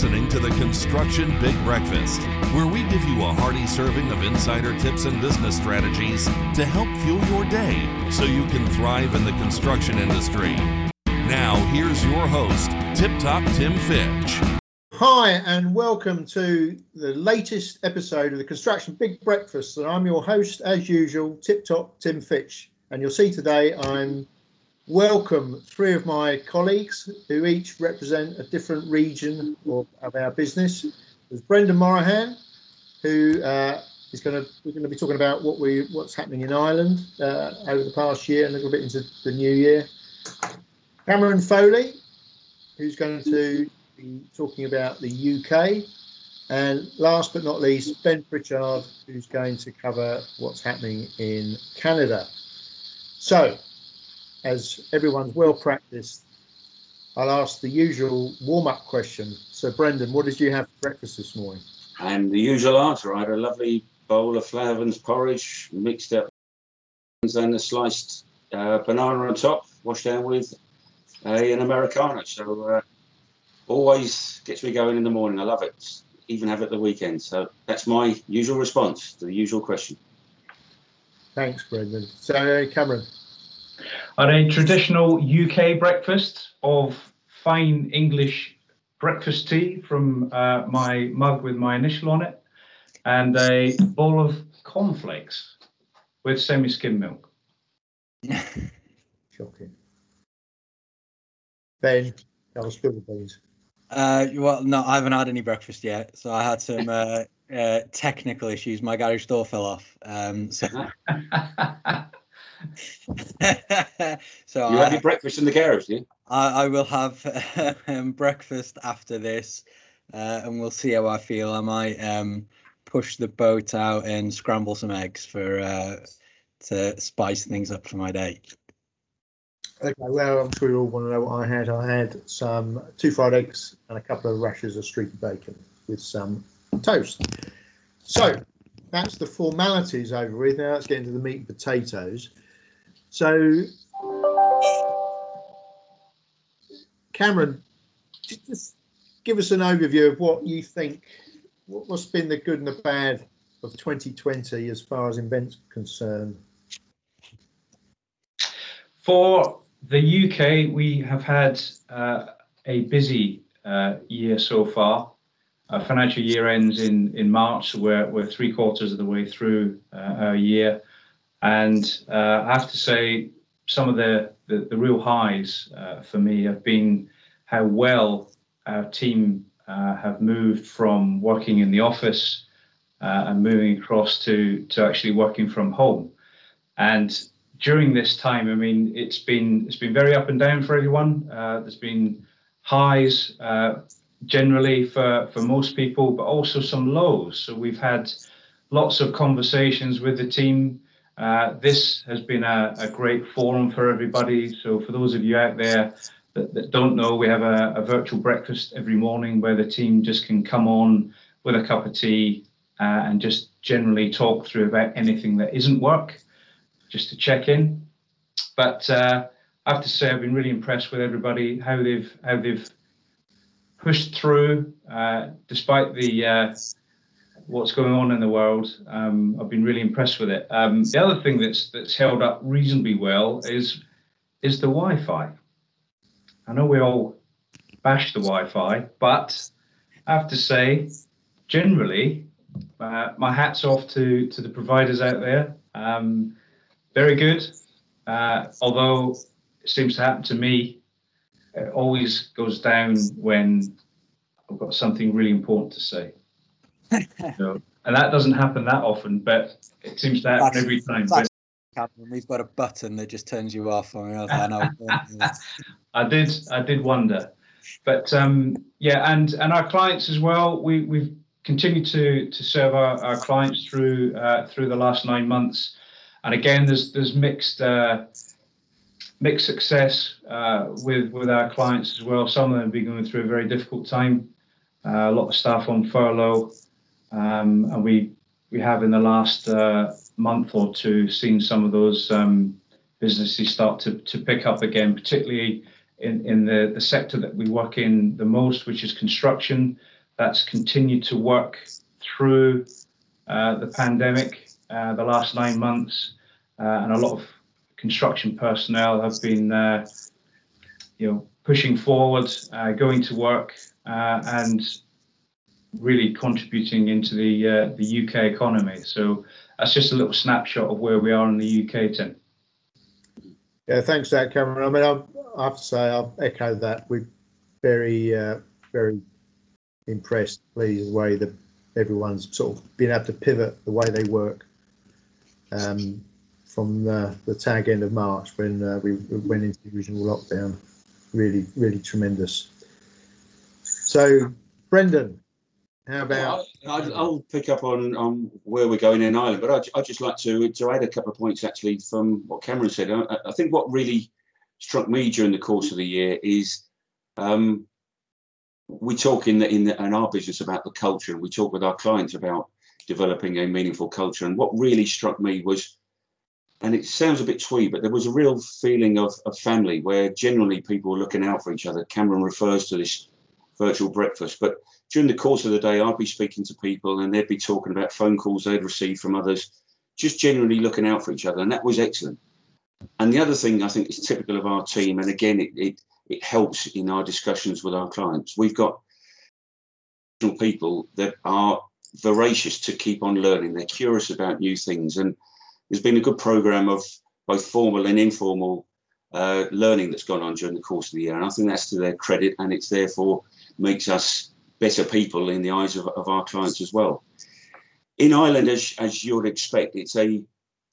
listening to the Construction Big Breakfast, where we give you a hearty serving of insider tips and business strategies to help fuel your day so you can thrive in the construction industry. Now, here's your host, Tip Top Tim Fitch. Hi, and welcome to the latest episode of the Construction Big Breakfast. And I'm your host, as usual, Tip Top Tim Fitch. And you'll see today I'm welcome three of my colleagues who each represent a different region of, of our business. There's Brendan Morahan, who uh, is going to we're going to be talking about what we what's happening in Ireland uh, over the past year and a little bit into the new year. Cameron Foley, who's going to be talking about the UK. And last but not least, Ben Pritchard, who's going to cover what's happening in Canada. So, as everyone's well practiced, I'll ask the usual warm up question. So, Brendan, what did you have for breakfast this morning? And the usual answer I had a lovely bowl of Flahavans porridge, mixed up and a sliced uh, banana on top, washed down with a, an Americano. So, uh, always gets me going in the morning. I love it. Even have it the weekend. So, that's my usual response to the usual question. Thanks, Brendan. So, Cameron. I had a traditional UK breakfast of fine English breakfast tea from uh, my mug with my initial on it, and a bowl of cornflakes with semi-skim milk. Shocking. Ben, that was good, please. Uh, well, no, I haven't had any breakfast yet, so I had some uh, uh, technical issues. My garage door fell off, um, so so You I, have your breakfast in the garage, do you? I, I will have um, breakfast after this, uh, and we'll see how I feel. I might um, push the boat out and scramble some eggs for uh, to spice things up for my day. Okay, well, I'm sure you all want to know what I had. I had some two fried eggs and a couple of rashers of streaky bacon with some toast. So that's the formalities over with. Now let's get into the meat and potatoes. So, Cameron, just- give us an overview of what you think. What, what's been the good and the bad of 2020 as far as events concerned? For the UK, we have had uh, a busy uh, year so far. Our financial year ends in, in March, so we're, we're three quarters of the way through uh, our year. And uh, I have to say, some of the, the, the real highs uh, for me have been how well our team uh, have moved from working in the office uh, and moving across to, to actually working from home. And during this time, I mean, it's been it's been very up and down for everyone. Uh, there's been highs uh, generally for for most people, but also some lows. So we've had lots of conversations with the team. Uh, this has been a, a great forum for everybody. So for those of you out there that, that don't know, we have a, a virtual breakfast every morning where the team just can come on with a cup of tea uh, and just generally talk through about anything that isn't work just to check in. But uh, I have to say, I've been really impressed with everybody how they've how they've pushed through, uh, despite the uh, what's going on in the world. Um, I've been really impressed with it. Um, the other thing that's that's held up reasonably well is is the Wi-Fi. I know we all bash the Wi-Fi, but I have to say, generally, uh, my hats off to to the providers out there. Um, very good. Uh, although it seems to happen to me, it always goes down when I've got something really important to say. so, and that doesn't happen that often, but it seems to happen That's- every time. But we've got a button that just turns you off. I, mean, I, was like, "No, don't do that." I did, I did wonder, but um, yeah, and and our clients as well. We we've continued to to serve our, our clients through uh, through the last nine months, and again, there's there's mixed uh, mixed success uh, with with our clients as well. Some of them have been going through a very difficult time. Uh, a lot of staff on furlough, um, and we we have in the last uh, month or two seen some of those um, businesses start to, to pick up again, particularly in, in the, the sector that we work in the most, which is construction. that's continued to work through uh, the pandemic, uh, the last nine months, uh, and a lot of construction personnel have been, uh, you know, pushing forward, uh, going to work, and really contributing into the the UK economy. So that's just a little snapshot of where we are in the UK, Tim. Yeah, thanks that, Cameron. I mean, I, I have to say, I've echoed that. We're very, uh, very impressed, pleased the way that everyone's sort of been able to pivot the way they work um, from the, the tag end of March when uh, we, we went into the original lockdown. Really, really tremendous. So, Brendan, how about? I, will pick up on, on where we're going in Ireland, but I'd, I'd just like to, to add a couple of points actually from what Cameron said. I, I think what really struck me during the course of the year is um, we talk in, the, in, the, in our business about the culture, and we talk with our clients about developing a meaningful culture. And what really struck me was, and it sounds a bit twee, but there was a real feeling of, of family where generally people were looking out for each other. Cameron refers to this virtual breakfast, but during the course of the day, I'd be speaking to people and they'd be talking about phone calls they'd received from others, just generally looking out for each other. And that was excellent. And the other thing I think is typical of our team, and again, it, it, it helps in our discussions with our clients. We've got people that are voracious to keep on learning. They're curious about new things. And there's been a good program of both formal and informal uh, learning that's gone on during the course of the year. And I think that's to their credit and it's therefore makes us better people in the eyes of, of our clients as well. In Ireland, as, as you'd expect, it's a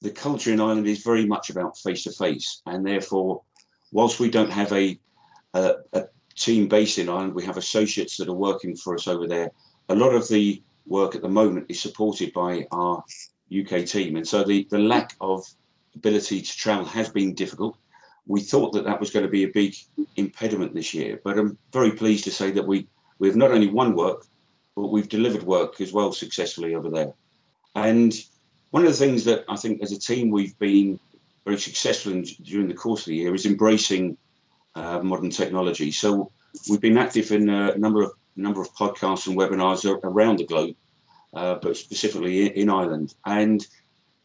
the culture in Ireland is very much about face to face, and therefore, whilst we don't have a, a, a team based in Ireland, we have associates that are working for us over there. A lot of the work at the moment is supported by our UK team, and so the the lack of ability to travel has been difficult. We thought that that was going to be a big impediment this year, but I'm very pleased to say that we we've not only won work, but we've delivered work as well successfully over there. And one of the things that I think as a team we've been very successful in during the course of the year is embracing uh, modern technology. So we've been active in a number of number of podcasts and webinars around the globe, uh, but specifically in, Ireland, and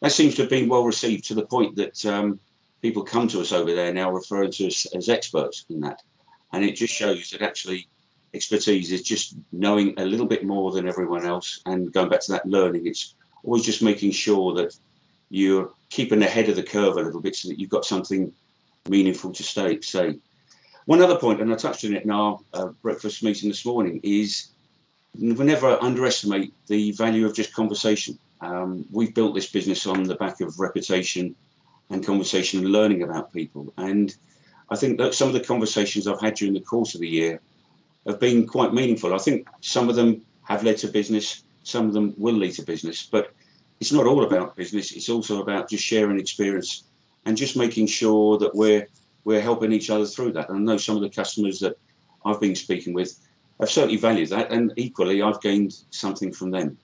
that seems to have been well received to the point that um, people come to us over there now referring to us as experts in that, and it just shows that actually expertise is just knowing a little bit more than everyone else and going back to that learning it's always just making sure that you're keeping ahead of the curve a little bit so that you've got something meaningful to stay, say. One other point and i touched on it in our uh, breakfast meeting this morning is we never underestimate the value of just conversation. Um, we've built this business on the back of reputation and conversation and learning about people. And i think that some of the conversations i've had during the course of the year have been quite meaningful. I think some of them have led to business, some of them will lead to business, but it's not all about business. It's also about just sharing experience and just making sure that we're we're helping each other through that. And I know some of the customers that I've been speaking with have certainly valued that, and equally I've gained something from them.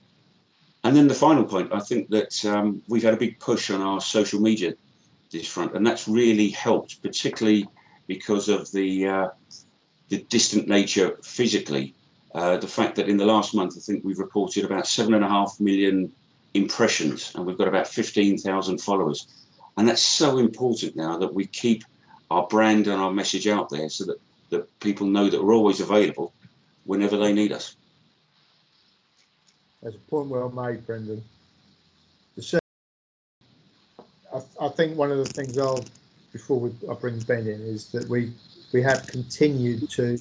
And then the final point, I think that um, we've had a big push on our social media this front, and that's really helped, particularly because of the uh, the distant nature physically. Uh, the fact that in the last month, I think we've reported about seven and a half million impressions and we've got about 15,000 followers. And that's so important now that we keep our brand and our message out there so that, that people know that we're always available whenever they need us. That's a point well made, Brendan. I, I think one of the things I'll, before we, I bring Ben in, is that we we have continued to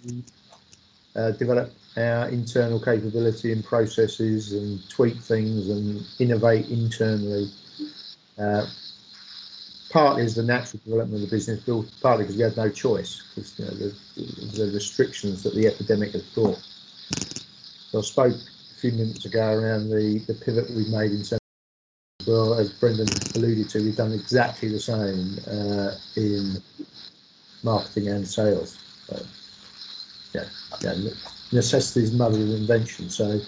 uh, develop our internal capability and processes and tweak things and innovate internally. Uh, partly as the natural development of the business, partly because we had no choice because you know, the, the restrictions that the epidemic has brought. So I spoke a few minutes ago around the, the pivot we've made in terms well, as Brendan alluded to, we've done exactly the same uh, in marketing and sales. So, yeah, yeah, necessity is mother of invention. So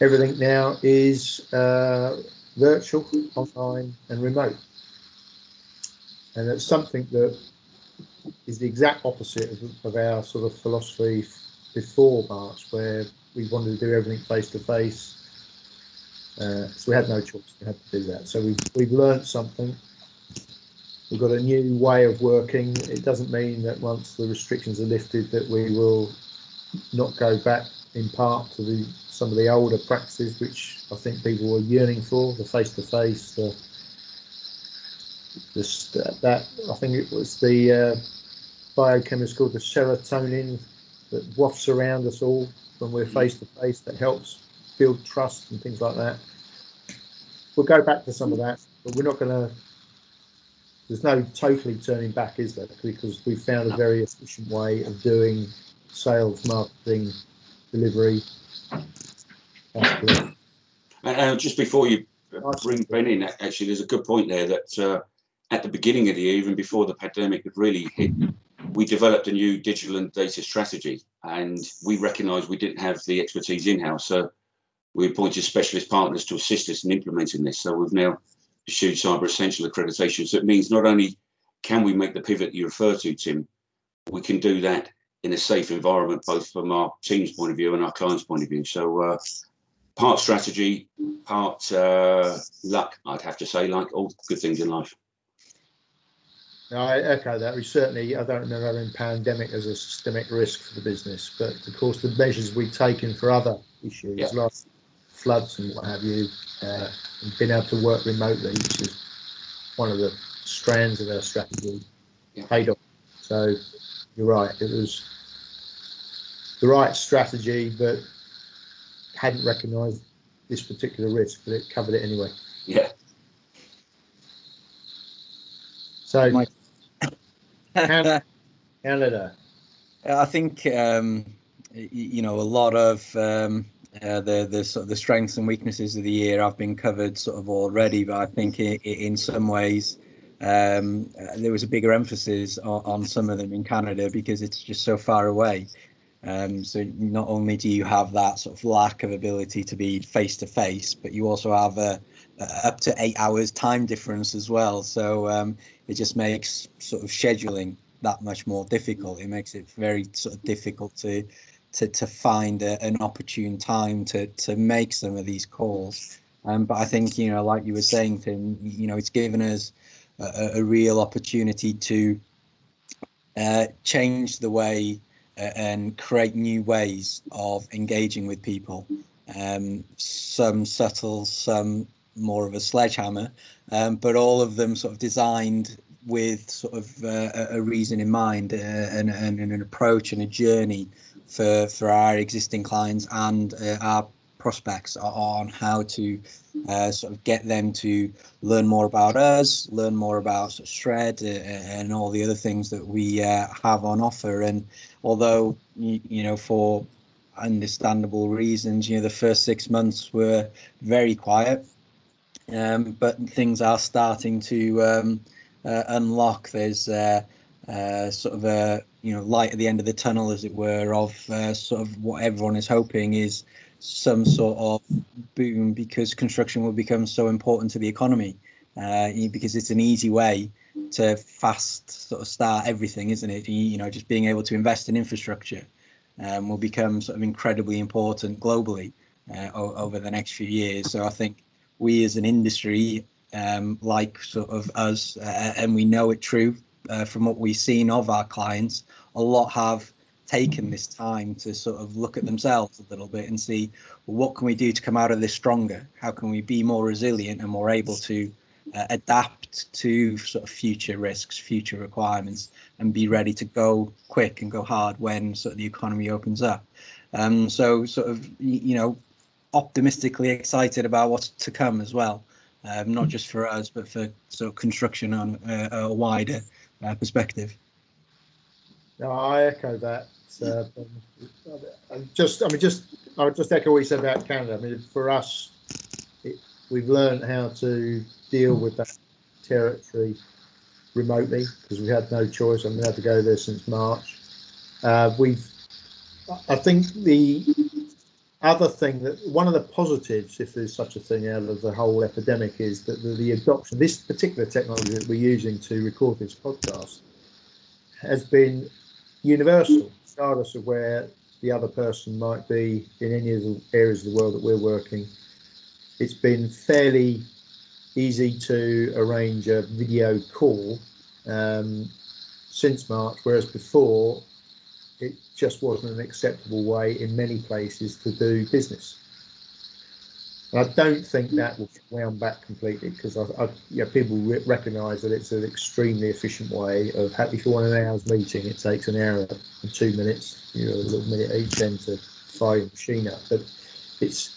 everything now is uh, virtual, online, and remote. And it's something that is the exact opposite of, of our sort of philosophy before March, where we wanted to do everything face to face. So we had no choice. We had to do that. So we've we've learned something. We've got a new way of working. It doesn't mean that once the restrictions are lifted that we will not go back in part to the some of the older practices which I think people were yearning for, the face to face, the that I think it was the uh, biochemist called the serotonin that wafts around us all when we're face to face that helps build trust and things like that. We'll go back to some of that, but we're not going to. There's no totally turning back, is there? Because we've found a very efficient way of doing sales, marketing, delivery. And just before you bring Ben in, actually, there's a good point there that uh, at the beginning of the year, even before the pandemic had really hit, we developed a new digital and data strategy, and we recognised we didn't have the expertise in house, so we appointed specialist partners to assist us in implementing this. So we've now pursued Cyber Essential accreditation. So it means not only can we make the pivot you refer to, Tim, we can do that in a safe environment, both from our team's point of view and our client's point of view. So uh, part strategy, part uh, luck, I'd have to say, like all good things in life. I echo that. We certainly, I don't remember having pandemic as a systemic risk for the business, but of course the measures we've taken for other issues yeah. like floods and what have you, uh, and being able to work remotely, which is one of the strands of our strategy, yeah. paid off. So you're right, it was the right strategy, but hadn't recognised this particular risk, but it covered it anyway. Yeah. So, Canada. Canada. I think um, you know a lot of um, uh, the the sort of the strengths and weaknesses of the year have been covered sort of already, but I think it, it, in some ways um, uh, there was a bigger emphasis on, on, some of them in Canada because it's just so far away. Um, so not only do you have that sort of lack of ability to be face to face, but you also have a, a, up to eight hours time difference as well. So um, it just makes sort of scheduling that much more difficult. It makes it very sort of difficult to to to find a, an opportune time to to make some of these calls. Um, but I think you know, like you were saying, Tim, you know, it's given us a, a real opportunity to uh, change the way and create new ways of engaging with people. Um, some subtle, some more of a sledgehammer, um, but all of them sort of designed with sort of uh, a reason in mind uh, and, and, an approach and a journey for for our existing clients and uh, our prospects on how to uh, sort of get them to learn more about us, learn more about Shred uh, and all the other things that we uh, have on offer. And although you, know for understandable reasons, you know the first six months were very quiet, um, but things are starting to um, uh, unlock. There's uh, uh, sort of a you know light at the end of the tunnel, as it were, of sort of what everyone is hoping is some sort of boom because construction will become so important to the economy uh, because it's an easy way to fast sort of start everything, isn't it? You, you know, just being able to invest in infrastructure um, will become sort of incredibly important globally uh, over the next few years. So I think we as an industry, um, like sort of us, uh, and we know it true uh, from what we've seen of our clients, a lot have taken this time to sort of look at themselves a little bit and see well, what can we do to come out of this stronger? How can we be more resilient and more able to uh, adapt to sort of future risks, future requirements, and be ready to go quick and go hard when sort of the economy opens up. Um, so sort of you know optimistically excited about what's to come as well, um, not just for us but for sort of construction on a, a wider uh, perspective. No, I echo that. Uh, just, I mean, just, I would just echo what you said about Canada. I mean, for us, it, we've learned how to deal with that territory remotely because we had no choice. I we had to go there since March. Uh, we've, I think the other thing that one of the positives, if there's such a thing out of the whole epidemic, is that the, the adoption, this particular technology that we're using to record this podcast, has been universal regardless of where the other person might be in any of the areas of the world that we're working, it's been fairly easy to arrange a video call um, since March, whereas before it just wasn't an acceptable way in many places to do business. I don't think that will wound back completely because I, I, people re- recognise that it's an extremely efficient way of ha- if you want an hour's meeting, it takes an hour and two minutes, you know, a little minute each end to fire the machine up. But it's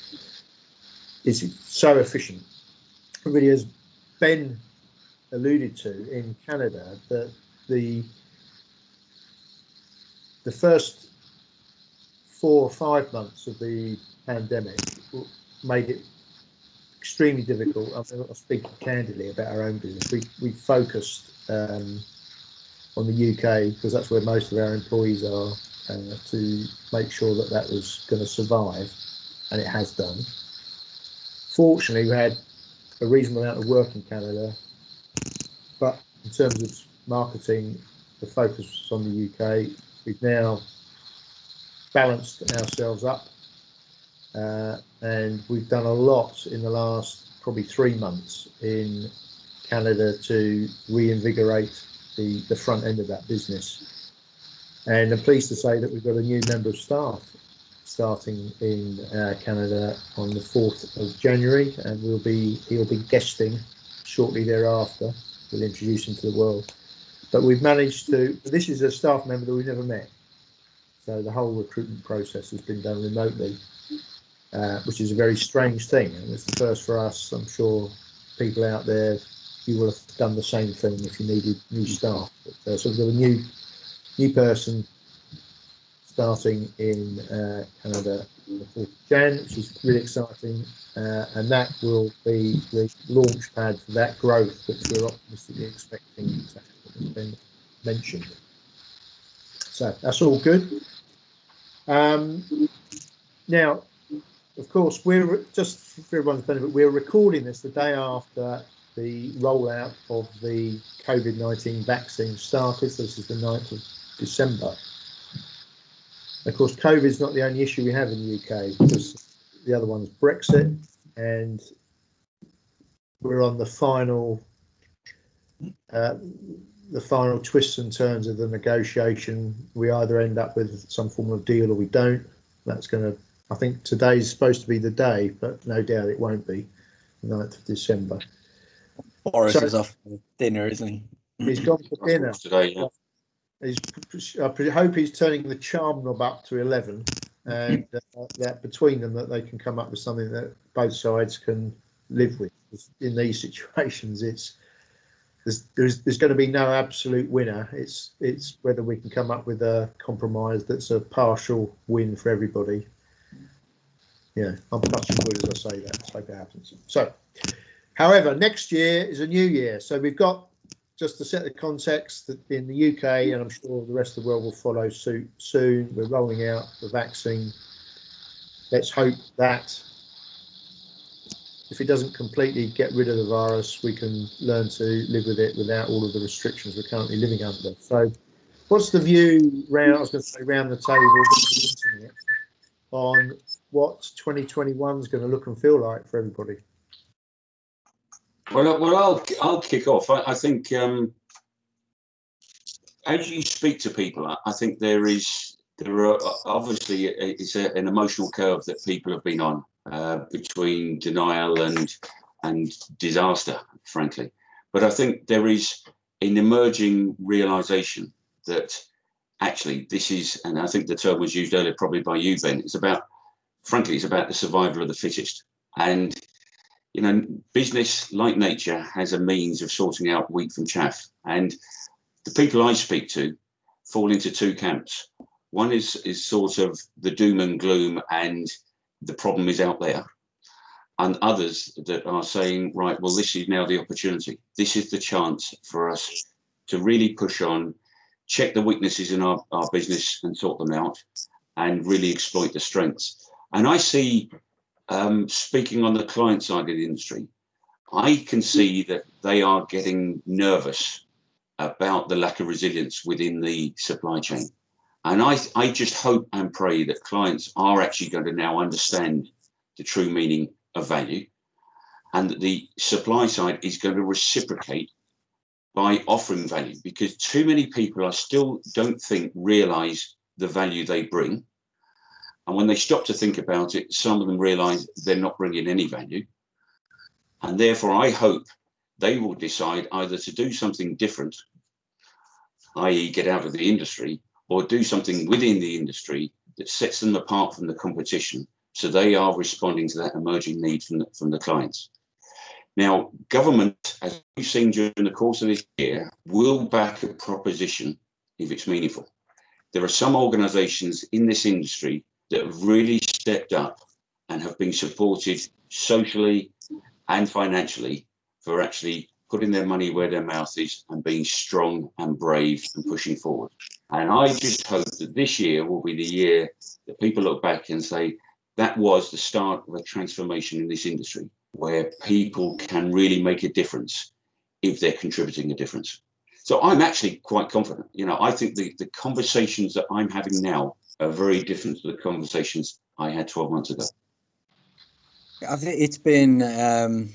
it's so efficient. It really, as Ben alluded to in Canada, that the the first four or five months of the pandemic made it extremely difficult. I'll speak candidly about our own business. We we focused um, on the UK because that's where most of our employees are uh, to make sure that that was going to survive, and it has done. Fortunately, we had a reasonable amount of work in Canada, but in terms of marketing, the focus was on the UK. We've now balanced ourselves up uh, and we've done a lot in the last probably three months in Canada to reinvigorate the, the front end of that business. And I'm pleased to say that we've got a new member of staff starting in uh, Canada on the 4th of January, and we'll be he'll be guesting shortly thereafter. We'll introduce him to the world. But we've managed to. This is a staff member that we've never met, so the whole recruitment process has been done remotely uh, which is a very strange thing. And it's the first for us. I'm sure people out there, you will have done the same thing if you needed new staff. But, uh, so we've got a new new person starting in uh, Canada on the 4th of Jan, which is really exciting. Uh, and that will be the launch pad for that growth, which we're optimistically expecting been mentioned. So that's all good. Um, now, of course, we're just for everyone's benefit, we're recording this the day after the rollout of the COVID 19 vaccine started. This is the 9th of December. Of course, COVID is not the only issue we have in the UK because the other one's Brexit, and we're on the final. Uh, the final twists and turns of the negotiation, we either end up with some form of deal or we don't. That's going to I think today's supposed to be the day, but no doubt it won't be. 9th of December. Boris so, is off for dinner, isn't he? He's gone for dinner today. Yeah. He's, I hope he's turning the charm knob up to 11, and uh, that between them that they can come up with something that both sides can live with. In these situations, it's there's, there's there's going to be no absolute winner. It's it's whether we can come up with a compromise that's a partial win for everybody yeah, I'm touching wood as I say that. Let's hope it happens. So, however, next year is a new year. So we've got just to set the context that in the UK, and I'm sure the rest of the world will follow suit soon. We're rolling out the vaccine. Let's hope that if it doesn't completely get rid of the virus, we can learn to live with it without all of the restrictions we're currently living under. So, what's the view round? I was going to say round the table on what 2021 is going to look and feel like for everybody? Well, well, I'll I'll kick off. I, I think um, as you speak to people, I, I think there is there are obviously it's a, an emotional curve that people have been on uh, between denial and and disaster, frankly. But I think there is an emerging realization that actually this is, and I think the term was used earlier, probably by you, Ben. It's about frankly, it's about the survival of the fittest. And, you know, business, like nature, has a means of sorting out wheat from chaff. And the people I speak to fall into two camps. One is, is sort of the doom and gloom, and the problem is out there. And others that are saying, right, well, this is now the opportunity. This is the chance for us to really push on, check the weaknesses in our, our business and sort them out, and really exploit the strengths. And I see, um, speaking on the client side of the industry, I can see that they are getting nervous about the lack of resilience within the supply chain. And I, I just hope and pray that clients are actually going to now understand the true meaning of value and that the supply side is going to reciprocate by offering value because too many people are still don't think realize the value they bring. And when they stop to think about it some of them realize they're not bringing any value. And therefore i hope they will decide either to do something different i.e get out of the industry or do something within the industry that sets them apart from the competition so they are responding to that emerging need from the, from the clients now, government, as we've seen during the course of this year, will back a proposition if it's meaningful. There are some organisations in this industry that have really stepped up and have been supported socially and financially for actually putting their money where their mouth is and being strong and brave and pushing forward. And I just hope that this year will be the year that people look back and say, that was the start of a transformation in this industry where people can really make a difference if they're contributing a difference. So I'm actually quite confident. You know, I think the, the conversations that I'm having now are very different to the conversations I had 12 months ago. I think it's been um,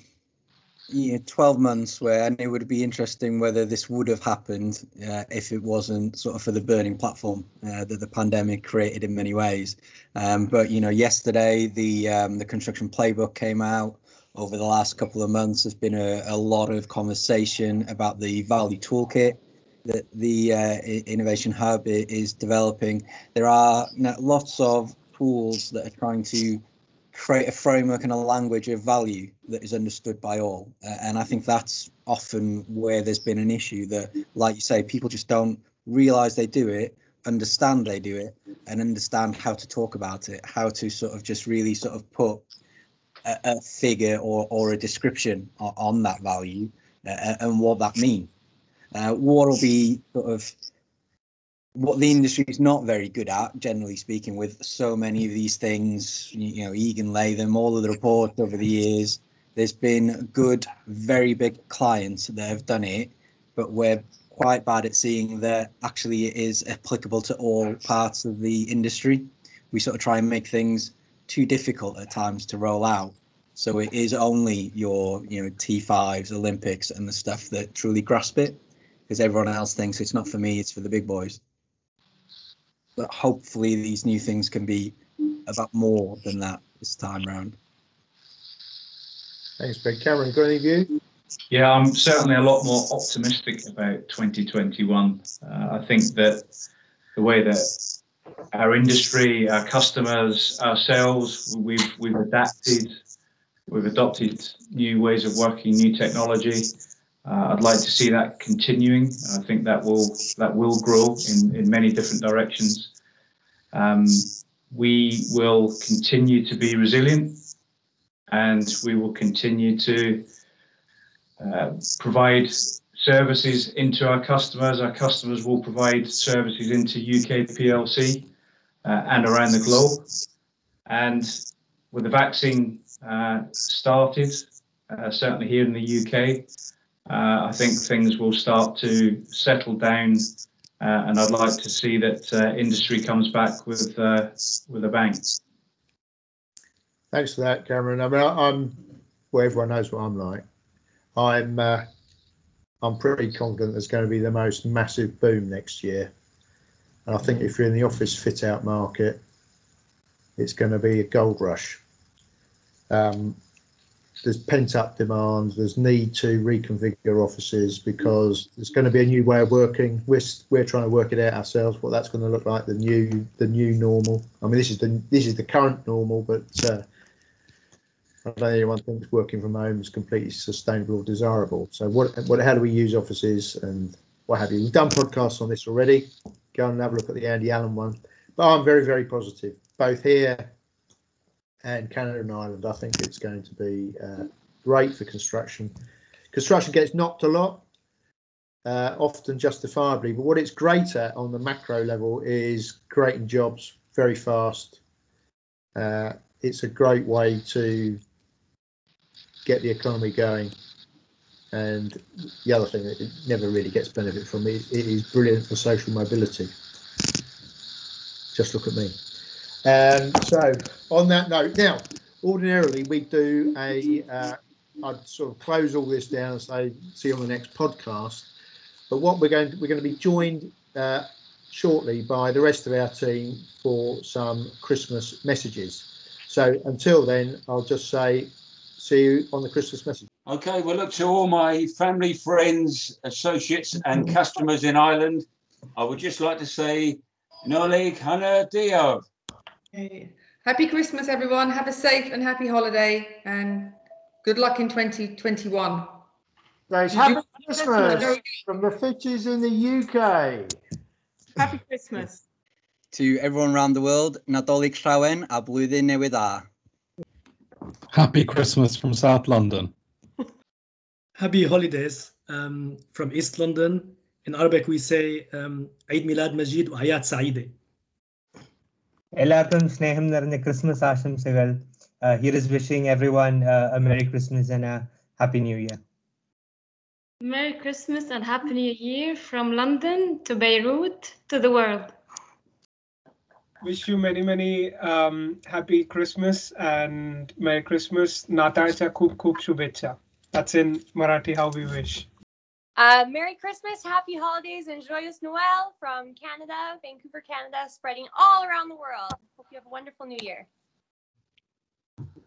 know, 12 months where, and it would be interesting whether this would have happened uh, if it wasn't sort of for the burning platform uh, that the pandemic created in many ways. Um, but you know, yesterday the um, the construction playbook came out over the last couple of months, there's been a, a lot of conversation about the value toolkit that the uh, Innovation Hub is developing. There are lots of tools that are trying to create a framework and a language of value that is understood by all. Uh, and I think that's often where there's been an issue that, like you say, people just don't realize they do it, understand they do it, and understand how to talk about it, how to sort of just really sort of put a, a figure or, or a description on, on that value uh, and what that means. Uh, what will be sort of what the industry is not very good at, generally speaking, with so many of these things, you know, Egan Latham, all of the reports over the years, there's been good, very big clients that have done it, but we're quite bad at seeing that actually it is applicable to all parts of the industry. We sort of try and make things too difficult at times to roll out. So it is only your, you know, T5s, Olympics, and the stuff that truly grasp it, because everyone else thinks it's not for me, it's for the big boys. But hopefully, these new things can be about more than that this time round. Thanks, Ben. Cameron, got any view? Yeah, I'm certainly a lot more optimistic about 2021. Uh, I think that the way that our industry, our customers, ourselves, we've we've adapted, we've adopted new ways of working, new technology. Uh, I'd like to see that continuing. I think that will that will grow in, in many different directions. Um, we will continue to be resilient, and we will continue to uh, provide services into our customers. Our customers will provide services into UK PLC uh, and around the globe. And with the vaccine uh, started, uh, certainly here in the UK, I think things will start to settle down. Uh, and I'd like to see that uh, industry comes back with with a bang. Thanks for that, Cameron. I mean, I, am well, everyone knows what I'm like. I'm I'm pretty confident there's going to be the most massive boom next year. And I think if you're in the office fit out market, it's going to be a gold rush. Um, there's pent up demand. There's need to reconfigure offices because there's going to be a new way of working. We're we're trying to work it out ourselves. What that's going to look like the new the new normal. I mean, this is the this is the current normal, but uh, I don't think anyone thinks working from home is completely sustainable or desirable. So what what how do we use offices and what have you? We've done podcasts on this already go and have a look at the Andy Allen one. But I'm very, very positive, both here and Canada and Ireland. I think it's going to be uh, great for construction. Construction gets knocked a lot, uh, often justifiably, but what it's great at on the macro level is creating jobs very fast. Uh, it's a great way to get the economy going. And the other thing that it never really gets benefit from it, it is brilliant for social mobility. just look at me. Um, so on that note, now ordinarily we do a. Uh, I'd sort of close all this down and say see you on the next podcast. But what we're going to, we're going to be joined uh, shortly by the rest of our team for some Christmas messages. So until then, I'll just say see you on the Christmas message. Okay, well, look to all my family, friends, associates, and customers in Ireland. I would just like to say, Nolig Hana Dio. Okay. Happy Christmas, everyone. Have a safe and happy holiday, and good luck in 2021. Guys, happy Christmas from the Fitches in the UK. Happy Christmas. To everyone around the world, Nadolig Llawen a blwyddyn newydd dda. Happy Christmas from South London. Happy holidays um, from East London. In Arabic, we say um, Eid Milad Majid wa Hayat Saide. എല്ലാവർക്കും സ്നേഹം നിറഞ്ഞ Christmas ആശംസകൾ here is wishing every one a Merry Christmas and a Happy New Year. Merry Christmas and Happy New Year from London to Beirut to the world. Wish you many, many um, happy Christmas and Merry Christmas. Natasha Kup Kup Shubhecha. That's in Marathi how we wish. Uh, Merry Christmas, Happy Holidays, and Joyous Noel from Canada, Vancouver, Canada, spreading all around the world. Hope you have a wonderful new year.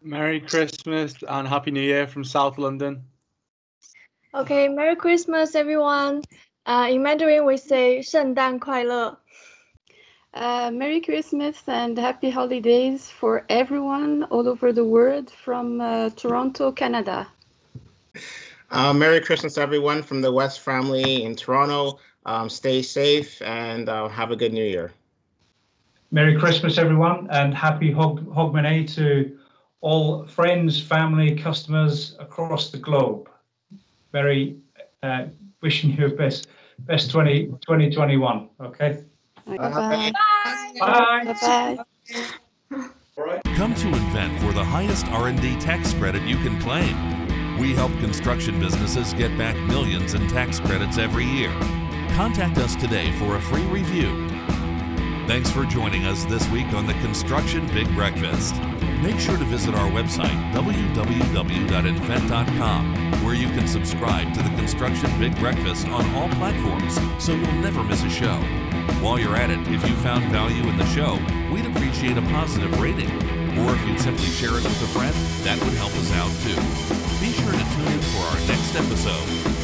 Merry Christmas and Happy New Year from South London. Okay, Merry Christmas, everyone. Uh, in Mandarin, we say 圣诞快乐. Uh, Merry Christmas and Happy Holidays for everyone all over the world from uh, Toronto, Canada. Uh, Merry Christmas, everyone from the West family in Toronto. Um, stay safe and uh, have a good New Year. Merry Christmas, everyone, and happy Hog Hogmanay to all friends, family, customers across the globe. Very uh, wishing you best best 20, 2021. Okay. Bye-bye. Bye. Bye-bye. Come to Invennt for the highest R&D tax credit you can claim. We help construction businesses get back millions in tax credits every year. Contact us today for a free review. Thanks for joining us this week on the Construction Big Breakfast. Make sure to visit our website, www.invennt.com, where you can subscribe to the Construction Big Breakfast on all platforms so you'll never miss a show. While you're at it, if you found value in the show, we'd appreciate a positive rating. Or if you'd simply share it with a friend, that would help us out too. Be sure to tune in for our next episode.